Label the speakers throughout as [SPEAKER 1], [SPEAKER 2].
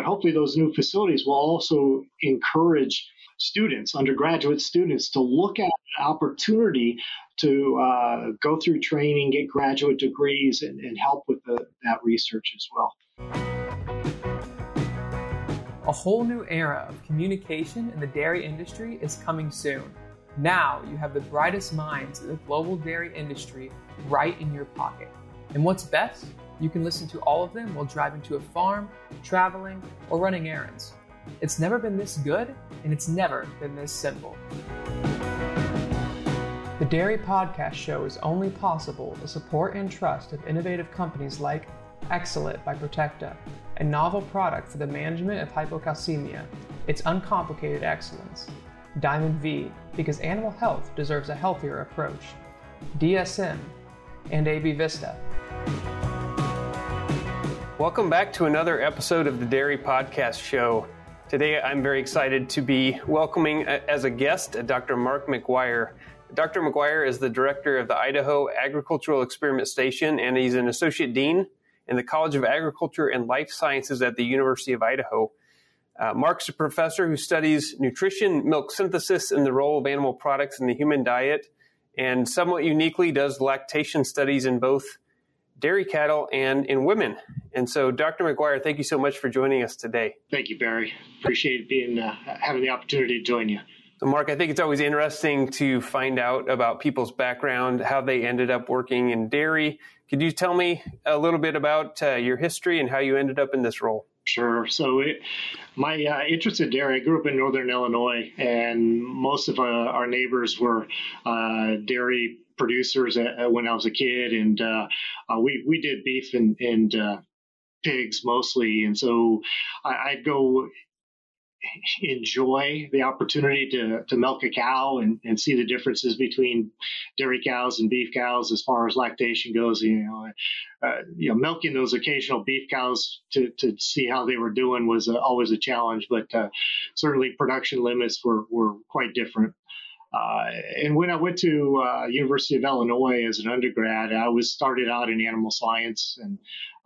[SPEAKER 1] but hopefully those new facilities will also encourage students, undergraduate students, to look at an opportunity to uh, go through training, get graduate degrees, and, and help with the, that research as well.
[SPEAKER 2] A whole new era of communication in the dairy industry is coming soon. Now you have the brightest minds of the global dairy industry right in your pocket. And what's best? You can listen to all of them while driving to a farm, traveling, or running errands. It's never been this good, and it's never been this simple. The Dairy Podcast Show is only possible with the support and trust of innovative companies like X-Zelit by Protekta, a novel product for the management of hypocalcemia. It's uncomplicated excellence. Diamond V, because animal health deserves a healthier approach. DSM and AB Vista.
[SPEAKER 3] Welcome back to another episode of the Dairy Podcast Show. Today I'm very excited to be welcoming uh, as a guest uh, Dr. Mark McGuire. Dr. McGuire is the director of the Idaho Agricultural Experiment Station and he's an associate dean in the College of Agriculture and Life Sciences at the University of Idaho. Uh, Mark's a professor who studies nutrition, milk synthesis, and the role of animal products in the human diet, and somewhat uniquely does lactation studies in both dairy cattle and in women. And so, Dr. McGuire, thank you so much for joining us today.
[SPEAKER 1] Thank you, Barry. Appreciate being uh, having the opportunity to join you.
[SPEAKER 3] So, Mark, I think it's always interesting to find out about people's background, how they ended up working in dairy. Could you tell me a little bit about uh, your history and how you ended up in this role?
[SPEAKER 1] Sure. So, it, my uh, interest in dairy, I grew up in northern Illinois, and most of uh, our neighbors were uh, dairy producers when I was a kid, and uh, uh, we we did beef and and pigs mostly, and so I, would go enjoy the opportunity to, to milk a cow and, and see the differences between dairy cows and beef cows as far as lactation goes. You know, uh, you know, milking those occasional beef cows to, to see how they were doing was uh, always a challenge, but uh, certainly production limits were, were quite different. Uh, and when I went to uh, University of Illinois as an undergrad, I was started out in animal science, and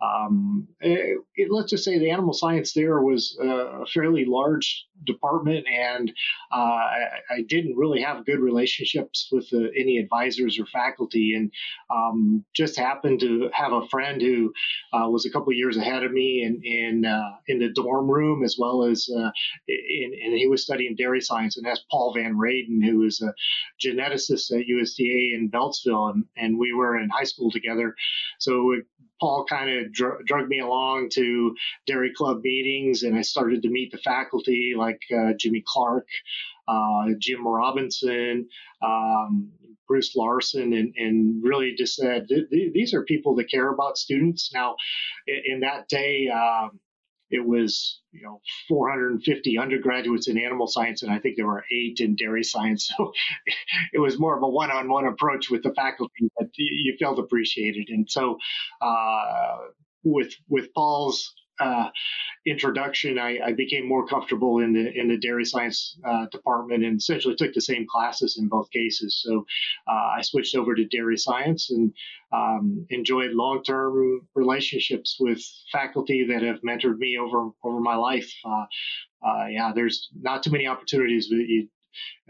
[SPEAKER 1] um, it, it, let's just say the animal science there was a fairly large department, and uh, I, I, didn't really have good relationships with the, any advisors or faculty, and um, just happened to have a friend who uh, was a couple years ahead of me in in, uh, in the dorm room as well as uh, in, and he was studying dairy science, and that's Paul Van Raden, who is a geneticist at USDA in Beltsville, and, and we were in high school together, so Paul kind of dr- drug me along to Dairy Club meetings, and I started to meet the faculty like uh, Jimmy Clark, uh, Jim Robinson, um, Bruce Larson, and, and, really just said th- th- these are people that care about students. Now, in, in that day, um, it was you know 450 undergraduates in animal science and i think there were eight in dairy science. So it was more of a one-on-one approach with the faculty that you felt appreciated. And so uh, with with paul's uh, introduction, I, I, became more comfortable in the in the dairy science uh, department and essentially took the same classes in both cases. So uh, I switched over to dairy science and um, enjoyed long term relationships with faculty that have mentored me over over my life. Uh, uh, yeah, there's not too many opportunities that you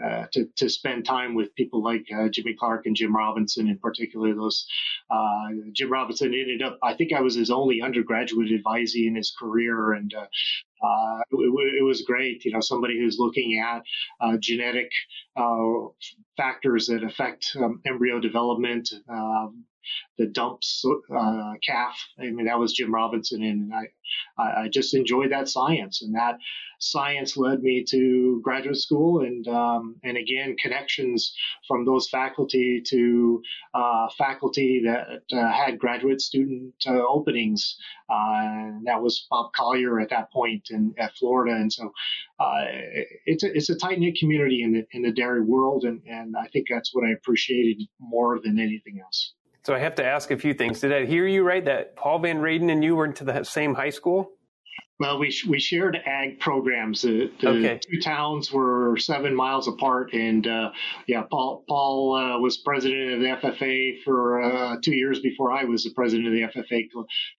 [SPEAKER 1] uh, to, to spend time with people like uh, Jimmy Clark and Jim Robinson, in particular. Those uh, Jim Robinson ended up, I think I was his only undergraduate advisee in his career, and uh, uh, it, it, was great. You know, somebody who's looking at genetic factors that affect um, embryo development. Um, the DUMPS uh, calf. I mean, that was Jim Robinson, and I, I just enjoyed that science, and that science led me to graduate school, and um, and again connections from those faculty to uh, faculty that uh, had graduate student uh, openings. Uh, that was Bob Collier at that point in at Florida, and so uh, it's a, it's a tight knit community in the in the dairy world, and and I think that's what I appreciated more than anything else.
[SPEAKER 3] So I have to ask a few things. Did I hear you right that Paul Van Raden and you were into the same high school?
[SPEAKER 1] Well, we we shared ag programs. The, the okay. two towns were seven miles apart, and uh, yeah, Paul Paul uh, was president of the FFA for uh, two years before I was the president of the FFA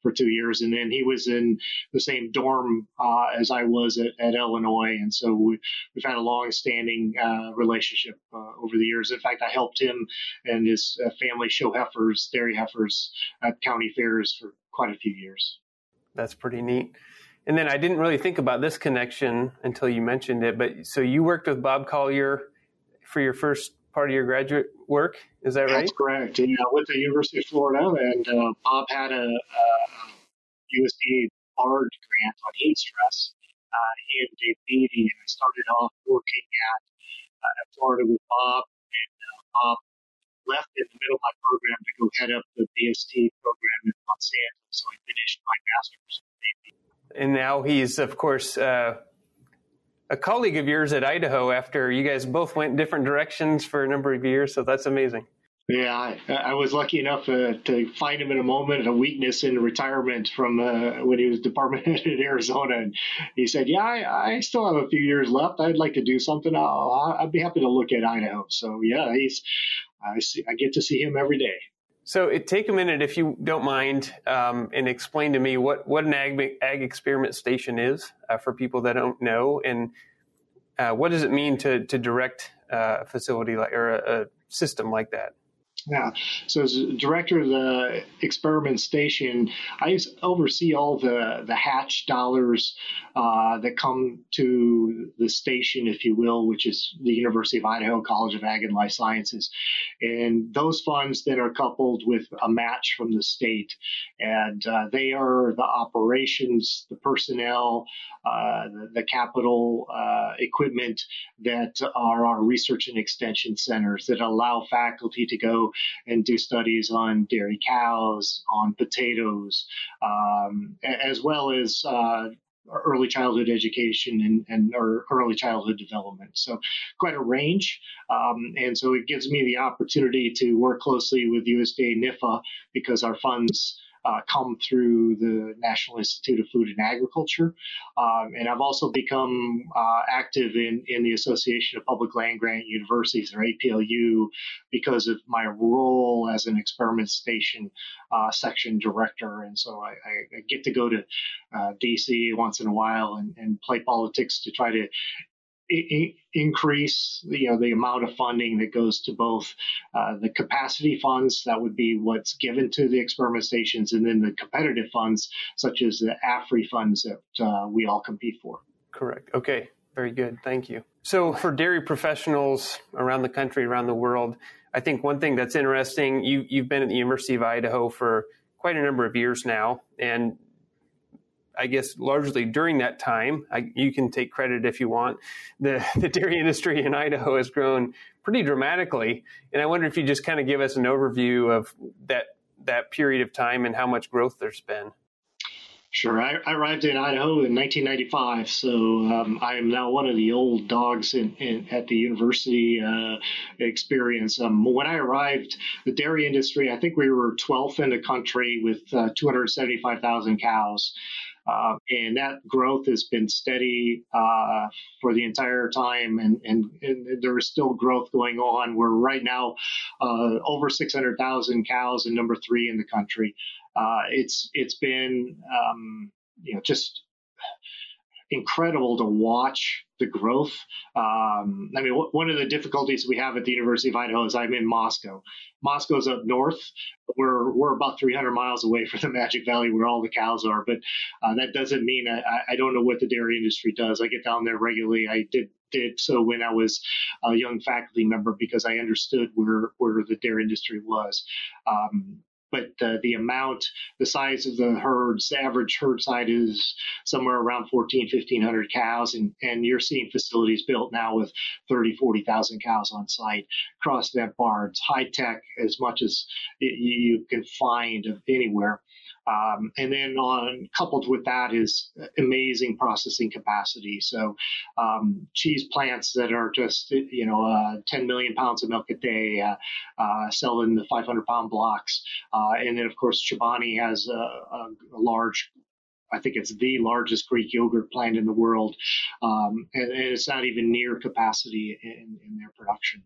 [SPEAKER 1] for two years, and then he was in the same dorm uh, as I was at, at, Illinois, and so we, have had a long-standing uh, relationship uh, over the years. In fact, I helped him and his family show heifers, dairy heifers, at county fairs for quite a few years.
[SPEAKER 3] That's pretty neat. And then I didn't really think about this connection until you mentioned it. But so you worked with Bob Collier for your first part of your graduate work, is that right?
[SPEAKER 1] That's correct. Yeah, i with the University of Florida, and uh, Bob had a, a USDA BARD grant on heat stress. Uh, he and Dave Beede, and I started off working at, uh, at Florida with Bob, and uh, Bob left in the middle of my program to go head up the BST program in Monsanto. So I finished my master's
[SPEAKER 3] and now he's, of course, uh, a colleague of yours at Idaho after you guys both went different directions for a number of years. So that's amazing.
[SPEAKER 1] Yeah, I, I was lucky enough uh, to find him in a moment of weakness in retirement from uh, when he was department head in Arizona. And he said, Yeah, I, I, still have a few years left. I'd like to do something. I'll, I'd be happy to look at Idaho. So, yeah, he's I, see, I get to see him every day.
[SPEAKER 3] So it, take a minute, if you don't mind, um, and explain to me what, what an ag, ag experiment station is uh, for people that don't know, and uh, what does it mean to, to direct uh, a facility like, or a, a system like that?
[SPEAKER 1] Yeah. So as director of the experiment station, I oversee all the, the hatch dollars uh, that come to the station, if you will, which is the University of Idaho College of Ag and Life Sciences. And those funds then are coupled with a match from the state. And uh, they are the operations, the personnel, uh, the, the, capital uh, equipment that are our research and extension centers that allow faculty to go and do studies on dairy cows, on potatoes, um, as well as uh, early childhood education and, and or early childhood development. So quite a range. Um, and so it gives me the opportunity to work closely with USDA NIFA because our funds uh, come through the National Institute of Food and Agriculture. Um, and I've also become uh, active in, in the Association of Public Land Grant Universities, or APLU, because of my role as an experiment station uh, section director. And so I, I, get to go to uh, DC once in a while and, and play politics to try to increase you know the amount of funding that goes to both uh, the capacity funds that would be what's given to the experiment stations and then the competitive funds such as the AFRI funds that uh, we all compete for.
[SPEAKER 3] Correct. Okay. Very good. Thank you. So for dairy professionals around the country, around the world, I think one thing that's interesting, you, you've been at the University of Idaho for quite a number of years now, and I guess largely during that time, I, you can take credit if you want. The, the dairy industry in Idaho has grown pretty dramatically, and I wonder if you just kind of give us an overview of that that period of time and how much growth there's been.
[SPEAKER 1] Sure. I, I arrived in Idaho in 1995, so um, I am now one of the old dogs in, in at the university uh, experience. Um, when I arrived, the dairy industry, I think we were 12th in the country with uh, 275,000 cows. Uh, and that growth has been steady uh, for the entire time, and, and, and, there is still growth going on. We're right now uh, over 600,000 cows and number three in the country. Uh, it's it's been um, you know just incredible to watch the growth. Um, I mean, w- one of the difficulties we have at the University of Idaho is I'm in Moscow. Moscow's up north. We're we're about 300 miles away from the Magic Valley where all the cows are, but uh, that doesn't mean I, I don't know what the dairy industry does. I get down there regularly. I did did so when I was a young faculty member because I understood where where the dairy industry was. Um, but uh, the amount, the size of the herds, the average herd size is somewhere around 14, 1500 cows. And, and you're seeing facilities built now with 30, 40,000 cows on site, cross vent barns, high tech as much as you can find anywhere. Um, and then on coupled with that is amazing processing capacity. So um, cheese plants that are just you know uh, 10 million pounds of milk a day, uh, uh, selling the 500 pound blocks, uh, and then of course Chobani has a, a, a large I think it's the largest Greek yogurt plant in the world, um, and, and, it's not even near capacity in, in their production.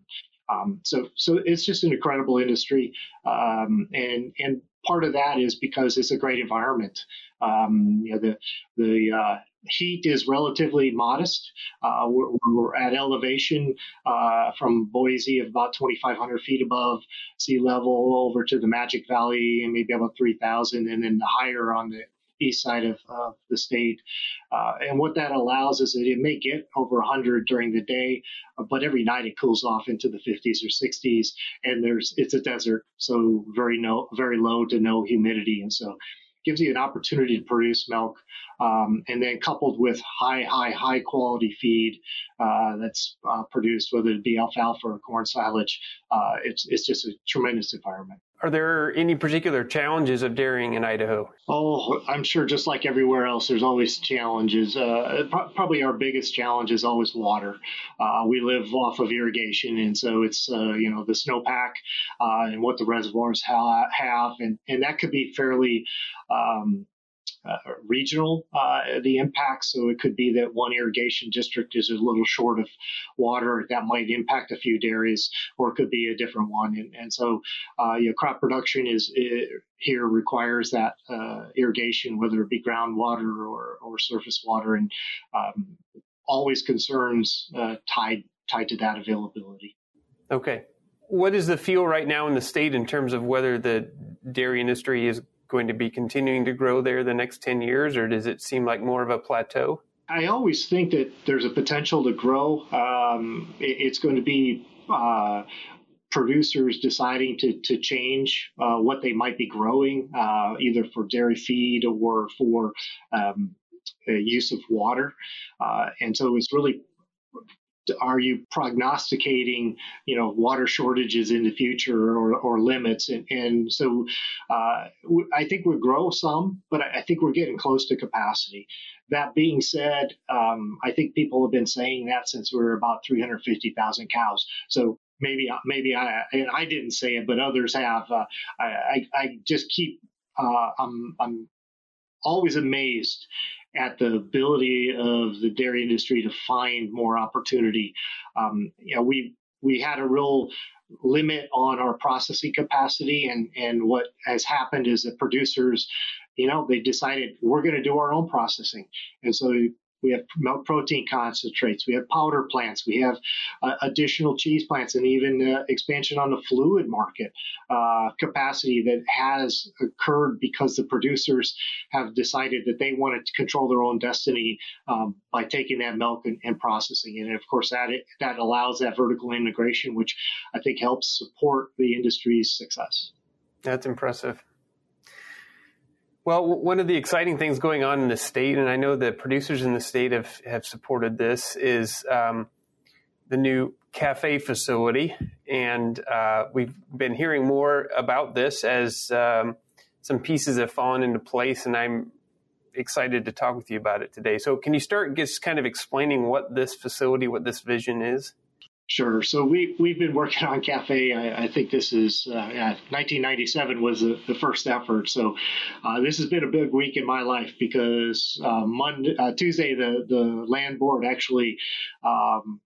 [SPEAKER 1] Um, so, so it's just an incredible industry, um, and and part of that is because it's a great environment. Um, you know, the the uh, heat is relatively modest. Uh, we're, we're, at elevation uh, from Boise of about 2,500 feet above sea level over to the Magic Valley and maybe about 3,000, and then higher on the east side of, of the state. Uh, and what that allows is that it may get over 100 during the day, uh, but every night it cools off into the 50s or 60s. And there's it's a desert, so very no very low to no humidity, and so gives you an opportunity to produce milk, um, and then coupled with high, high, high quality feed uh, that's uh, produced, whether it be alfalfa or corn silage, uh, it's it's just a tremendous environment.
[SPEAKER 3] Are there any particular challenges of dairying in Idaho?
[SPEAKER 1] Oh, I'm sure just like everywhere else, there's always challenges. Uh, pro- probably our biggest challenge is always water. Uh, we live off of irrigation, and so it's uh, you know the snowpack uh, and what the reservoirs ha- have, and and that could be fairly um, uh, regional, uh, the impact. So it could be that one irrigation district is a little short of water. That might impact a few dairies, or it could be a different one. And, and so, uh, you know, crop production is here requires that uh, irrigation, whether it be groundwater or, or surface water, and um, always concerns uh, tied tied to that availability.
[SPEAKER 3] Okay. What is the feel right now in the state in terms of whether the dairy industry is going to be continuing to grow there the next 10 years, or does it seem like more of a plateau?
[SPEAKER 1] I always think that there's a potential to grow. Um, it, it's going to be uh, producers deciding to, to change uh, what they might be growing, uh, either for dairy feed or for um, use of water. Uh, and so it's really are you prognosticating, you know, water shortages in the future or, or limits? And, and so uh, I think we'll grow some, but I think we're getting close to capacity. That being said, um, I think people have been saying that since we were about 350,000 cows. So maybe maybe I and I didn't say it, but others have. Uh, I, I, I just keep uh, I'm I'm always amazed at the ability of the dairy industry to find more opportunity. Um, you know, we we had a real limit on our processing capacity, and and what has happened is that producers, you know, they decided we're going to do our own processing, and so we have milk protein concentrates, we have powder plants, we have uh, additional cheese plants, and even uh, expansion on the fluid market uh, capacity that has occurred because the producers have decided that they wanted to control their own destiny um, by taking that milk and, and, processing it. And of course, that that allows that vertical integration, which I think helps support the industry's success.
[SPEAKER 3] That's impressive. Well, one of the exciting things going on in the state, and I know the producers in the state have, have supported this, is um, the new CAFE facility. And uh, we've been hearing more about this as um, some pieces have fallen into place, and I'm excited to talk with you about it today. So, can you start just kind of explaining what this facility, what this vision is?
[SPEAKER 1] Sure. So we we've been working on CAFE. I, I think this is uh, yeah, 1997 was the, the first effort. So uh, this has been a big week in my life because uh, Monday, uh, Tuesday, the the land board actually um,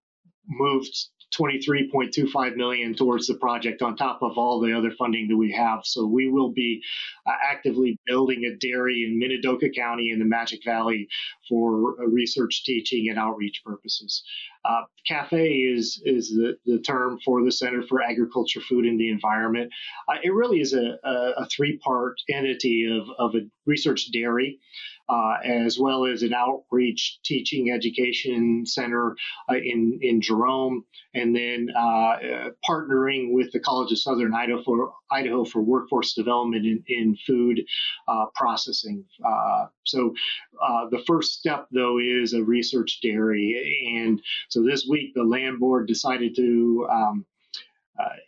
[SPEAKER 1] moved 23.25 million towards the project on top of all the other funding that we have. So we will be uh, actively building a dairy in Minidoka County in the Magic Valley for uh, research, teaching, and outreach purposes. Uh, CAFE is is the, the term for the Center for Agriculture, Food, and the Environment. Uh, it really is a, a, a three part entity of, of a research dairy uh, as well as an outreach teaching education center uh, in, in Jerome, and then uh, partnering with the College of Southern Idaho for, Idaho for workforce development in, in food uh, processing. Uh, so uh, the first step, though, is a research dairy. And so this week, the land board decided to um,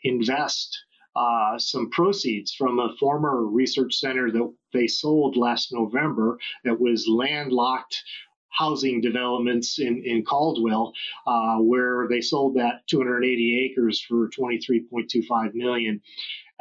[SPEAKER 1] invest uh, some proceeds from a former research center that they sold last November that was landlocked housing developments in, in Caldwell, uh, where they sold that 280 acres for 23.25 million.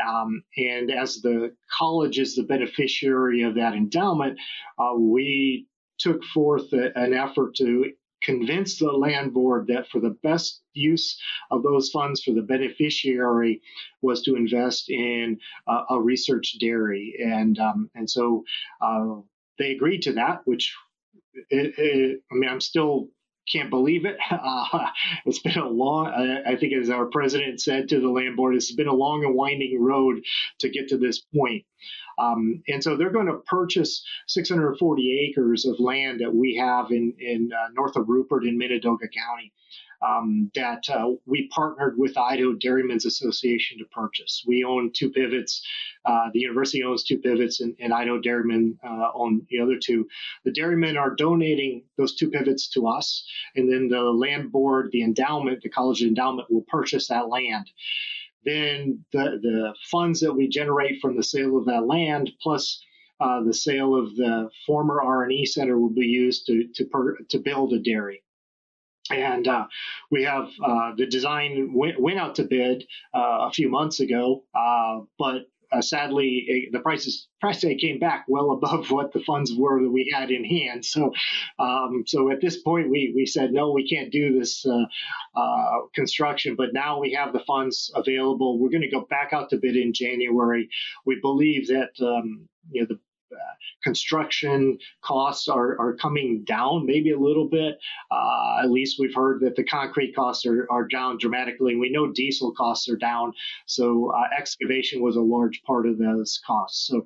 [SPEAKER 1] Um, and as the college is the beneficiary of that endowment, uh, we took forth a, an effort to convince the land board that for the best use of those funds for the beneficiary was to invest in uh, a research dairy. And, um, and so uh, they agreed to that, which it, it, I mean, I'm still can't believe it. Uh, it's been a long, I think, as our president said to the land board, it's been a long and winding road to get to this point. Um, and so they're going to purchase 640 acres of land that we have in, in uh, north of Rupert in Minidoka County um, that uh, we partnered with Idaho Dairymen's Association to purchase. We own two pivots. Uh, the university owns two pivots, and, and Idaho Dairymen uh, own the other two. The dairymen are donating those two pivots to us, and then the land board, the endowment, the college endowment, will purchase that land then the, the funds that we generate from the sale of that land plus uh, the sale of the former R&E center will be used to to, per, to build a dairy. And uh, we have uh, the design went, went, out to bid uh, a few months ago, uh, but uh, sadly, the prices price tag came back well above what the funds were that we had in hand. So, um, so at this point, we we said no, we can't do this uh, uh, construction. But now we have the funds available. We're going to go back out to bid in January. We believe that um, you know the construction costs are, are coming down maybe a little bit. Uh, at least we've heard that the concrete costs are, are down dramatically. We know diesel costs are down. So uh, excavation was a large part of those costs. So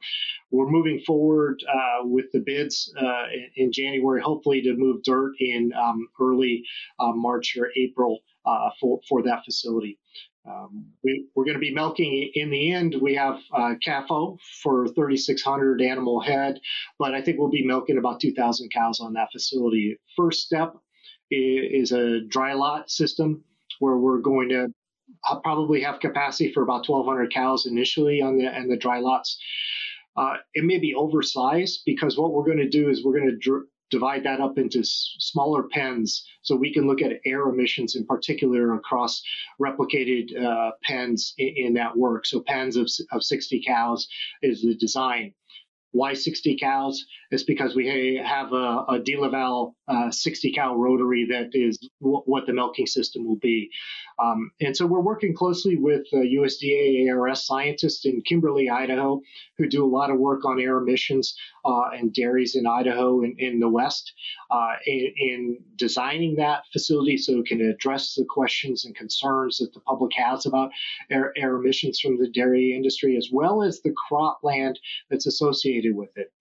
[SPEAKER 1] we're moving forward uh, with the bids uh, in, in, January, hopefully to move dirt in um, early uh, March or April uh, for, for that facility. Um, we, are going to be milking in the end. We have uh, CAFO for 3,600 animal head, but I think we'll be milking about 2,000 cows on that facility. First step is, a dry lot system where we're going to probably have capacity for about 1,200 cows initially on the and the dry lots. Uh, it may be oversized because what we're going to do is we're going to dr- divide that up into s- smaller pens so we can look at air emissions in particular across replicated uh, pens in, in, that work. So pens of, of 60 cows is the design. Why 60 cows? It's because we have a, a DeLaval uh, 60 cal rotary that is w- what the milking system will be. Um, and so we're working closely with uh, USDA ARS scientists in Kimberly, Idaho, who do a lot of work on air emissions uh, and dairies in Idaho and in the West uh, in, in, designing that facility so it can address the questions and concerns that the public has about air, air emissions from the dairy industry, as well as the cropland that's associated with it.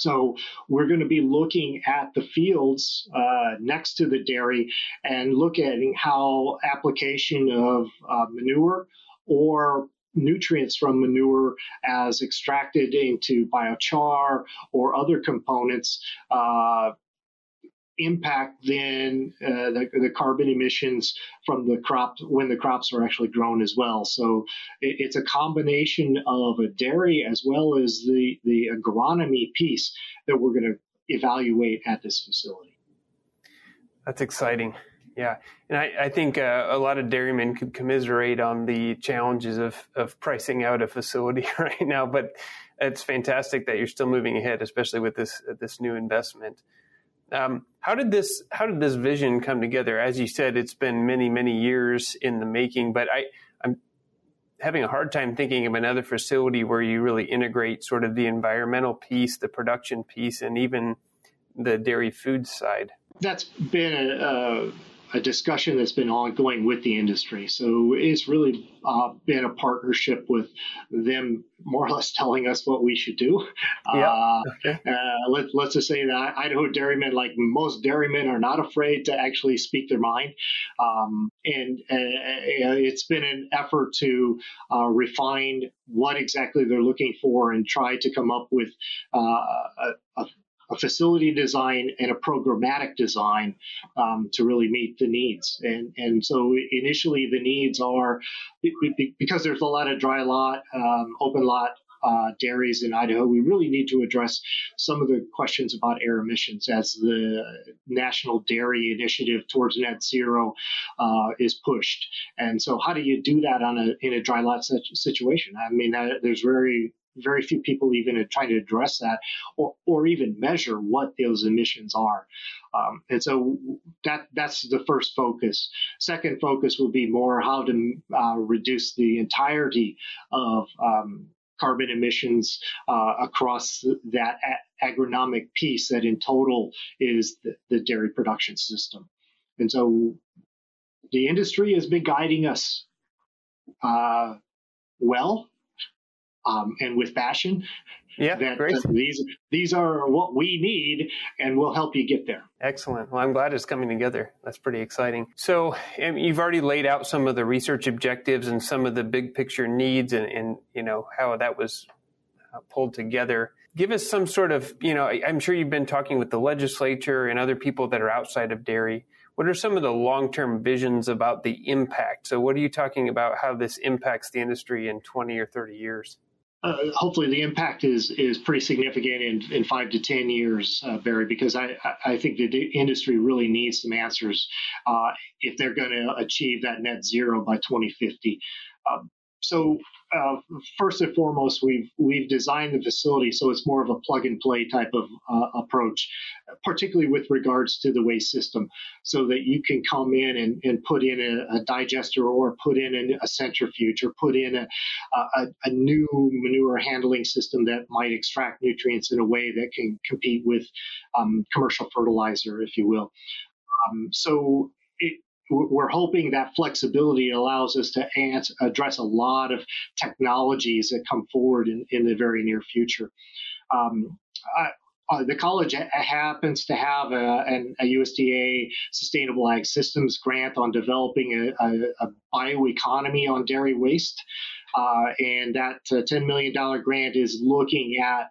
[SPEAKER 1] So we're going to be looking at the fields uh, next to the dairy and look at how application of uh, manure or nutrients from manure as extracted into biochar or other components uh, impact then uh, the, the, carbon emissions from the crop when the crops are actually grown as well. So it, it's a combination of a dairy as well as the, the agronomy piece that we're going to evaluate at this facility.
[SPEAKER 3] That's exciting. Yeah, and I, I think uh, a lot of dairymen could commiserate on the challenges of, of pricing out a facility right now, but it's fantastic that you're still moving ahead, especially with this this new investment. Um, how did this How did this vision come together? As you said, it's been many many years in the making, but I I'm having a hard time thinking of another facility where you really integrate sort of the environmental piece, the production piece, and even the dairy food side.
[SPEAKER 1] That's been a, a a discussion that's been ongoing with the industry. So it's really uh, been a partnership with them more or less telling us what we should do. Yeah. Uh, okay. uh, let, us just say that Idaho dairymen, like most dairymen, are not afraid to actually speak their mind. Um, and uh, uh, it's been an effort to uh, refine what exactly they're looking for and try to come up with a, a a facility design and a programmatic design um, to really meet the needs. And and so initially the needs are because there's a lot of dry lot, um, open lot uh, dairies in Idaho, we really need to address some of the questions about air emissions as the National Dairy Initiative towards net zero uh, is pushed. And so, how do you do that on a in a dry lot situation? I mean, there's very very few people even are trying to address that or, or even measure what those emissions are. Um, and so that that's the first focus. Second focus will be more how to uh, reduce the entirety of um, carbon emissions uh, across that agronomic piece that in total is the, the dairy production system. And so the industry has been guiding us uh, well um, and with passion.
[SPEAKER 3] Yeah,
[SPEAKER 1] that,
[SPEAKER 3] great.
[SPEAKER 1] Uh, these these are what we need, and we'll help you get there.
[SPEAKER 3] Excellent. Well, I'm glad it's coming together. That's pretty exciting. So you've already laid out some of the research objectives and some of the big picture needs, and, and you know how that was uh, pulled together. Give us some sort of, you know, I'm sure you've been talking with the legislature and other people that are outside of dairy. What are some of the long term visions about the impact? So, what are you talking about how this impacts the industry in 20 or 30 years?
[SPEAKER 1] Uh, hopefully the impact is is pretty significant in, in five to ten years, uh, Barry, because I, I think the industry really needs some answers uh, if they're going to achieve that net zero by 2050. Um, so uh, first and foremost, we've we've designed the facility so it's more of a plug and play type of uh, approach, particularly with regards to the waste system, so that you can come in and, and put in a, a digester or put in a centrifuge or put in a, a, a, new manure handling system that might extract nutrients in a way that can compete with um, commercial fertilizer, if you will. Um, so it, we're hoping that flexibility allows us to address a lot of technologies that come forward in, in the very near future. Um, I, uh, the college happens to have a, an, a, USDA Sustainable Ag Systems grant on developing a, a, a bioeconomy on dairy waste. Uh, and that uh, $10 million grant is looking at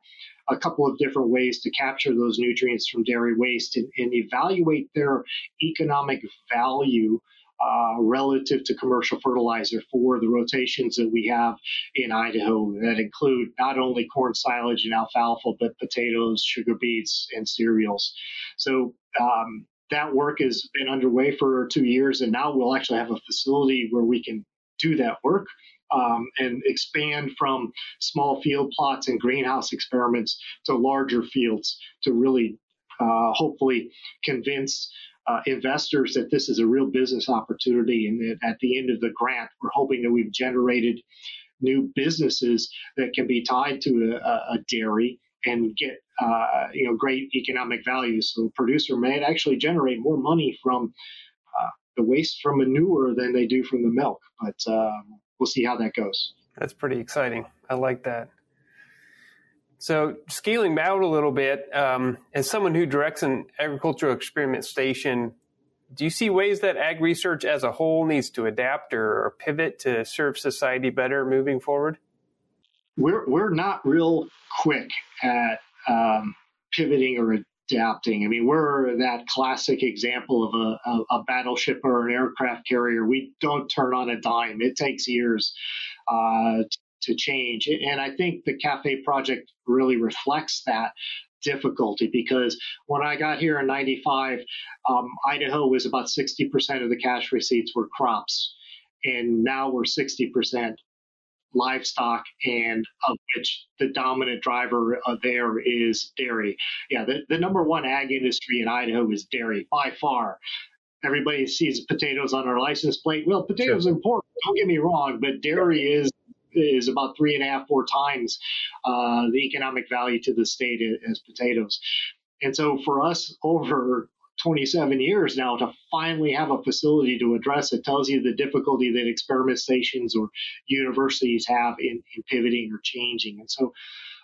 [SPEAKER 1] a couple of different ways to capture those nutrients from dairy waste and, and evaluate their economic value uh, relative to commercial fertilizer for the rotations that we have in Idaho that include not only corn silage and alfalfa, but potatoes, sugar beets, and cereals. So um, that work has been underway for two years, and now we'll actually have a facility where we can do that work um, and expand from small field plots and greenhouse experiments to larger fields to really uh, hopefully convince uh, investors that this is a real business opportunity and that at the end of the grant, we're hoping that we've generated new businesses that can be tied to a, a dairy and get uh, you know great economic value. So the producer may actually generate more money from uh, the waste from manure than they do from the milk. But um, we'll see how that goes.
[SPEAKER 3] That's pretty exciting. I like that. So, scaling out a little bit, um, as someone who directs an agricultural experiment station, do you see ways that ag research as a whole needs to adapt or, or pivot to serve society better moving forward?
[SPEAKER 1] We're we're not real quick at um, pivoting or adapting. I mean, we're that classic example of a, a, a, battleship or an aircraft carrier. We don't turn on a dime. It takes years uh, to change. And I think the CAFE project really reflects that difficulty because when I got here in 95, um, Idaho was about 60% of the cash receipts were crops. And now we're 60% livestock, and of which the dominant driver uh, there is dairy. Yeah, the, the number one ag industry in Idaho is dairy by far. Everybody sees potatoes on our license plate. Well, potatoes sure. are important. Don't get me wrong, but dairy is is about three and a half, four times uh, the economic value to the state as potatoes. And so for us, over 27 years now to finally have a facility to address it tells you the difficulty that experiment stations or universities have in, in pivoting or changing. And so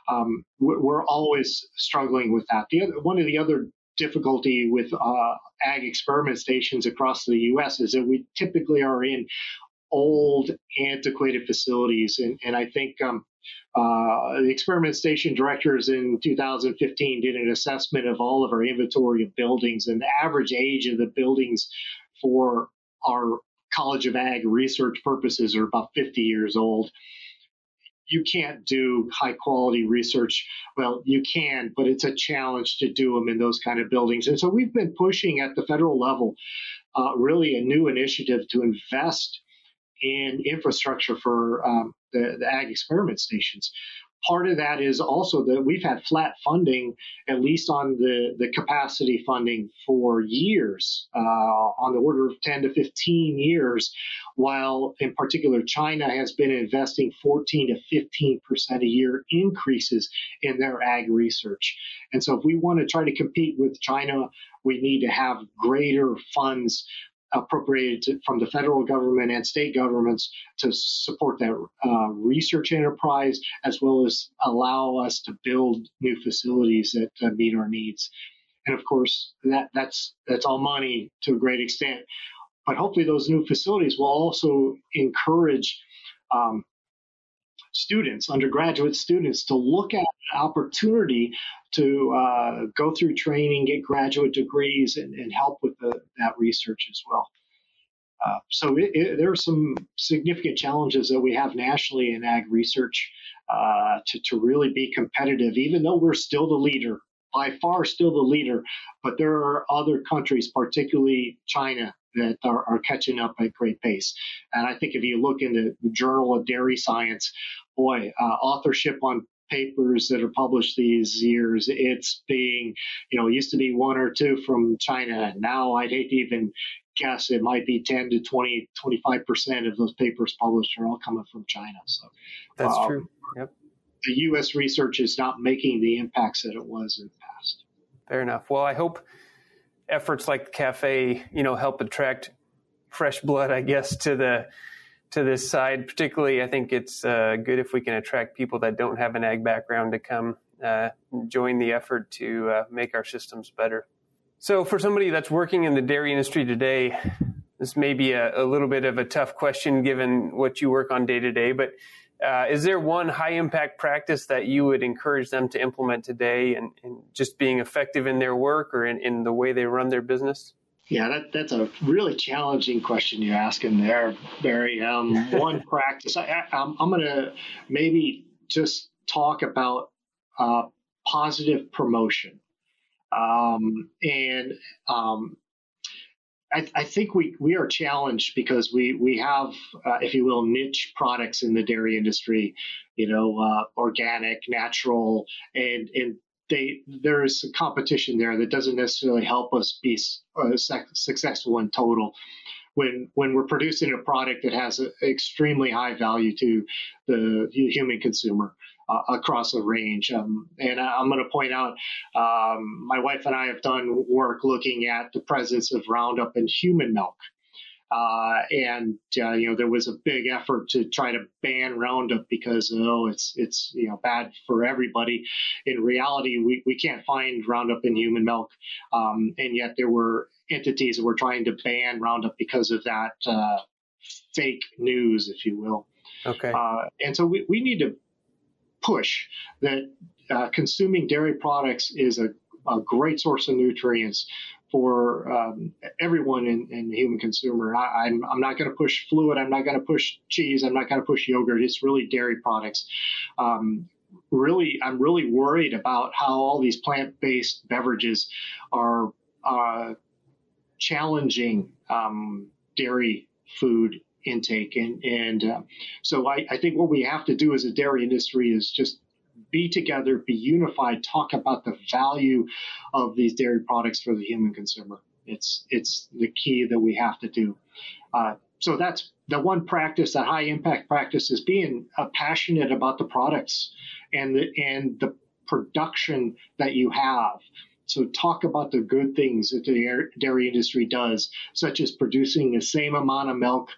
[SPEAKER 1] um, we're always struggling with that. The other, one of the other difficulty with uh, ag experiment stations across the U.S. is that we typically are in old, antiquated facilities, and, and I think um, uh, the experiment station directors in 2015 did an assessment of all of our inventory of buildings, and the average age of the buildings for our College of Ag research purposes are about 50 years old. you can't do high quality research. Well, you can, but it's a challenge to do them in those kind of buildings. And so we've been pushing at the federal level uh, really a new initiative to invest in infrastructure for um, the, the ag experiment stations part of that is also that we've had flat funding, at least on the, the capacity funding for years, uh, on the order of 10 to 15 years, while in particular China has been investing 14 to 15 percent a year increases in their ag research. And so if we want to try to compete with China, we need to have greater funds appropriated from the federal government and state governments to support that uh, research enterprise, as well as allow us to build new facilities that uh, meet our needs. And of course, that, that's that's all money to a great extent. But hopefully, those new facilities will also encourage um, students, undergraduate students, to look at an opportunity to uh, go through training, get graduate degrees, and, and help with the, that research as well. Uh, so it, it, there are some significant challenges that we have nationally in ag research uh, to, to really be competitive, even though we're still the leader, by far still the leader. But there are other countries, particularly China, that are, are catching up at great pace. And I think if you look in the Journal of Dairy Science, boy, uh, authorship on papers that are published these years, it's being, you know, it used to be one or two from China. Now I'd hate to even guess it might be 10 to 20, 25% of those papers published are all coming from China. So
[SPEAKER 3] that's um, true. Yep.
[SPEAKER 1] The U.S. research is not making the impacts that it was in the past.
[SPEAKER 3] Fair enough. Well, I hope efforts like the CAFE, you know, help attract fresh blood, I guess, to the to this side. Particularly, I think it's uh, good if we can attract people that don't have an ag background to come uh, join the effort to uh, make our systems better. So, for somebody that's working in the dairy industry today, this may be a, a little bit of a tough question given what you work on day to day, but uh, is there one high impact practice that you would encourage them to implement today and, and just being effective in their work or in, in the way they run their business?
[SPEAKER 1] Yeah, that, that's a really challenging question you're asking there, Barry. Um, one practice, I, am going to maybe just talk about uh, positive promotion. Um, and um, I, I, think we, we are challenged because we, we have, uh, if you will, niche products in the dairy industry, you know, uh, organic, natural, and, and they there is a competition there that doesn't necessarily help us be uh, successful in total. When when we're producing a product that has an extremely high value to the human consumer uh, across a range, um, and I'm going to point out, um, my wife and I have done work looking at the presence of Roundup in human milk. Uh, and uh, you know there was a big effort to try to ban Roundup because oh it's it's you know bad for everybody. In reality, we, we can't find Roundup in human milk, um, and yet there were entities that were trying to ban Roundup because of that uh, fake news, if you will.
[SPEAKER 3] Okay.
[SPEAKER 1] Uh, and so we, we need to push that uh, consuming dairy products is a, a great source of nutrients for um, everyone in, in, the human consumer. I, am I'm, I'm not going to push fluid. I'm not going to push cheese. I'm not going to push yogurt. It's really dairy products. Um, really, I'm really worried about how all these plant-based beverages are uh, challenging um, dairy food intake. And, and uh, so I, I think what we have to do as a dairy industry is just be together, be unified, talk about the value of these dairy products for the human consumer. It's it's the key that we have to do. Uh, so that's the one practice, that high impact practice, is being uh, passionate about the products and the and the production that you have. So talk about the good things that the dairy industry does, such as producing the same amount of milk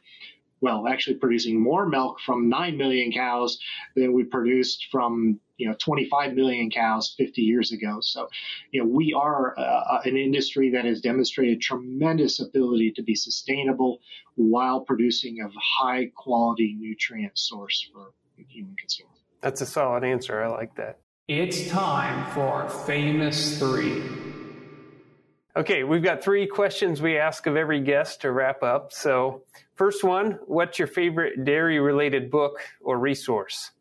[SPEAKER 1] well, actually producing more milk from 9 million cows than we produced from, you know, 25 million cows 50 years ago. So, you know, we are uh, an industry that has demonstrated tremendous ability to be sustainable while producing a high quality nutrient source for human consumer.
[SPEAKER 3] That's a solid answer. I like that.
[SPEAKER 2] It's time for Famous Three.
[SPEAKER 3] Okay, we've got three questions we ask of every guest to wrap up. So, first one, what's your favorite dairy related book or resource?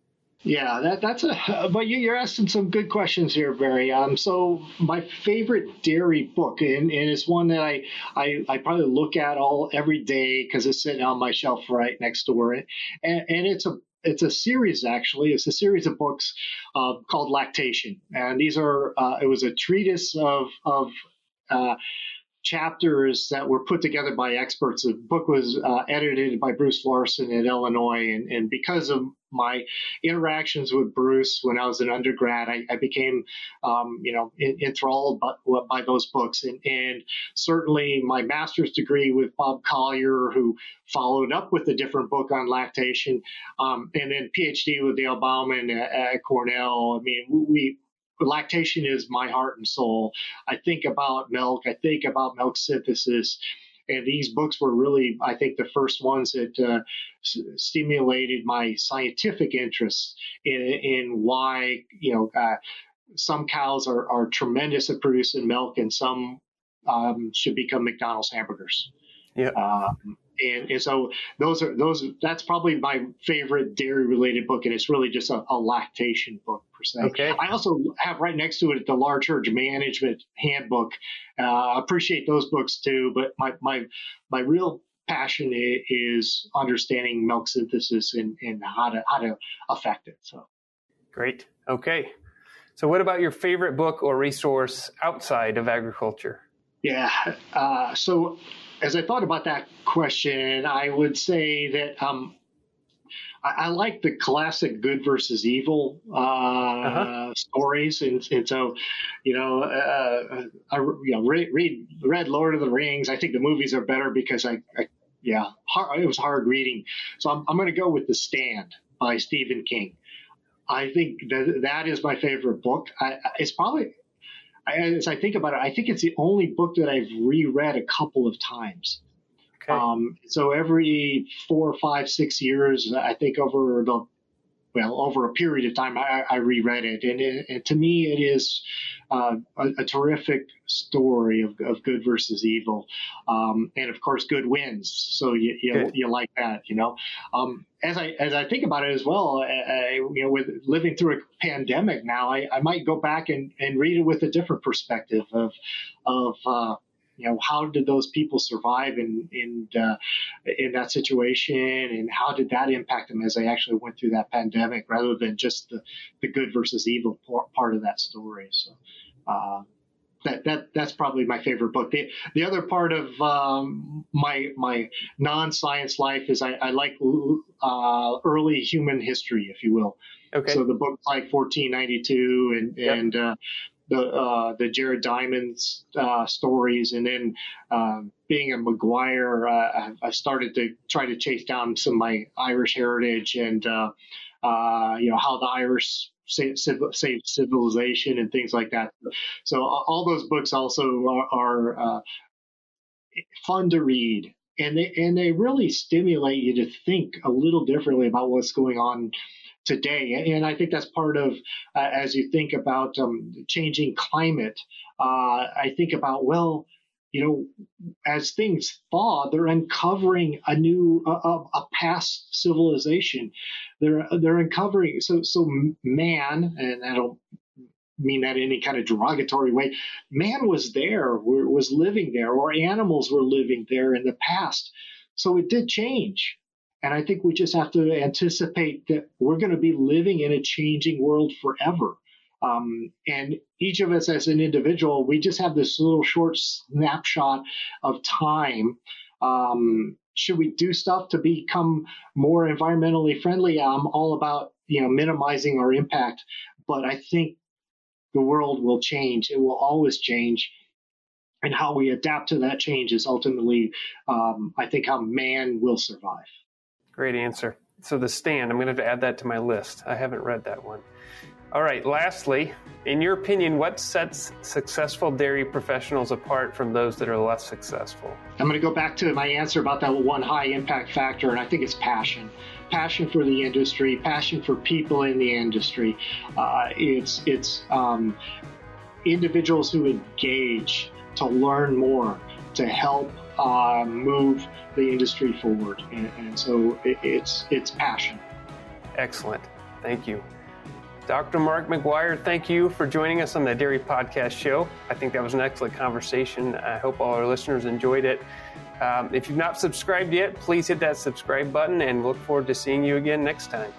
[SPEAKER 1] Yeah, that, that's a. But you, are asking some good questions here, Barry. Um, so my favorite dairy book, and, and it's one that I, I, I probably look at all every day because it's sitting on my shelf right next door, and, and it's a it's a series actually. It's a series of books uh, called Lactation, and these are. Uh, it was a treatise of of. Uh, chapters that were put together by experts. The book was uh, edited by Bruce Larson at Illinois, and, and, because of my interactions with Bruce when I was an undergrad, I, I became, um, you know, enthralled by, by those books, and, and, certainly my master's degree with Bob Collier, who followed up with a different book on lactation, um, and then PhD with Dale Bauman at, at Cornell. I mean, we lactation is my heart and soul. I think about milk. I think about milk synthesis. And these books were really, I think, the first ones that uh, s- stimulated my scientific interest in, in why, you know, uh, some cows are, are tremendous at producing milk and some um, should become McDonald's hamburgers.
[SPEAKER 3] Yeah.
[SPEAKER 1] Um, and, and so those are those. That's probably my favorite dairy related book, and it's really just a, a lactation book per se.
[SPEAKER 3] Okay.
[SPEAKER 1] I also have right next to it the large herd management handbook. Uh, appreciate those books too, but my my my real passion is understanding milk synthesis and, and how to how to affect it. So
[SPEAKER 3] great. Okay. So, what about your favorite book or resource outside of agriculture?
[SPEAKER 1] Yeah. Uh, so as I thought about that question, I would say that um, I, I, like the classic good versus evil uh, uh-huh. stories, and, and, so you know, uh, I you know read, read, read Lord of the Rings. I think the movies are better because I, I yeah, hard, it was hard reading. So I'm, I'm going to go with The Stand by Stephen King. I think that that is my favorite book. I, it's probably as I think about it, I think it's the only book that I've reread a couple of times. Okay. Um, so every four, five, six years, I think over the well, over a period of time, I, I reread it, and, it, and to me, it is uh, a, a, terrific story of, of, good versus evil, um, and of course, good wins. So you you, you like that, you know. Um, as I as I think about it as well, I, you know, with living through a pandemic now, I, I might go back and, and read it with a different perspective of of uh, you know how did those people survive in in uh, in that situation and how did that impact them as they actually went through that pandemic rather than just the, the good versus evil part of that story so uh, that, that that's probably my favorite book. The the other part of um, my my non science life is I, I like uh, early human history, if you will.
[SPEAKER 3] Okay.
[SPEAKER 1] So the books like 1492 and yep. and uh, the uh, the Jared Diamond's uh, stories, and then um, being a McGuire, uh, I started to try to chase down some of my Irish heritage and uh, uh, you know how the Irish saved civilization and things like that. So all those books also are, are uh, fun to read. And they and they really stimulate you to think a little differently about what's going on today. And I think that's part of, uh, as you think about um, changing climate, uh, I think about, well, you know, as things thaw, they're uncovering a new, a, a past civilization. They're they're uncovering so so man, and I don't mean that in any kind of derogatory way. Man was there, was living there, or animals were living there in the past. So it did change. And I think we just have to anticipate that we're going to be living in a changing world forever. Um, and each of us as an individual, we just have this little short snapshot of time. Um, should we do stuff to become more environmentally friendly? I'm all about you know minimizing our impact, but I think the world will change. It will always change, and how we adapt to that change is ultimately, um, I think, how man will survive.
[SPEAKER 3] Great answer. So the stand, I'm going to have to add that to my list. I haven't read that one. All right, lastly, in your opinion, what sets successful dairy professionals apart from those that are less successful?
[SPEAKER 1] I'm going to go back to my answer about that one high impact factor, and I think it's passion. Passion for the industry, passion for people in the industry. Uh, it's it's um, individuals who engage to learn more, to help uh, move the industry forward. And, and so it, it's it's passion.
[SPEAKER 3] Excellent. Thank you. Dr. Mark McGuire, thank you for joining us on the Dairy Podcast Show. I think that was an excellent conversation. I hope all our listeners enjoyed it. Um, if you've not subscribed yet, please hit that subscribe button and look forward to seeing you again next time.